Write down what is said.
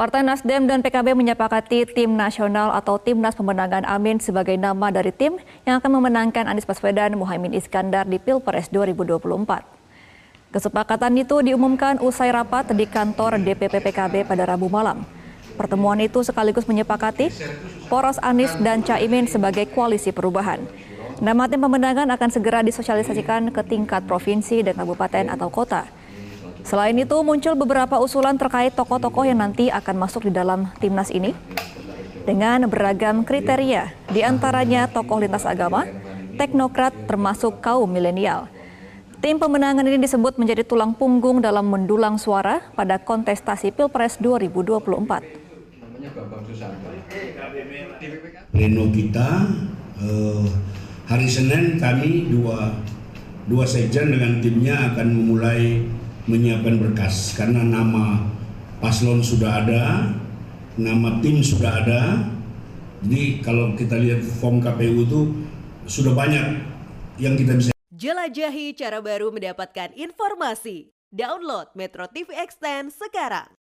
Partai Nasdem dan PKB menyepakati tim nasional atau Timnas Pemenangan Amin sebagai nama dari tim yang akan memenangkan Anies Baswedan Muhaimin Iskandar di Pilpres 2024. Kesepakatan itu diumumkan usai rapat di kantor DPP PKB pada Rabu malam. Pertemuan itu sekaligus menyepakati poros Anies dan Caimin sebagai koalisi perubahan. Nama tim pemenangan akan segera disosialisasikan ke tingkat provinsi dan kabupaten atau kota. Selain itu, muncul beberapa usulan terkait tokoh-tokoh yang nanti akan masuk di dalam timnas ini dengan beragam kriteria, di antaranya tokoh lintas agama, teknokrat, termasuk kaum milenial. Tim pemenangan ini disebut menjadi tulang punggung dalam mendulang suara pada kontestasi Pilpres 2024. Pleno kita eh, hari Senin kami dua dua sekjen dengan timnya akan memulai menyiapkan berkas karena nama paslon sudah ada, nama tim sudah ada. Jadi kalau kita lihat form KPU itu sudah banyak yang kita bisa Jelajahi cara baru mendapatkan informasi. Download Metro TV Extend sekarang.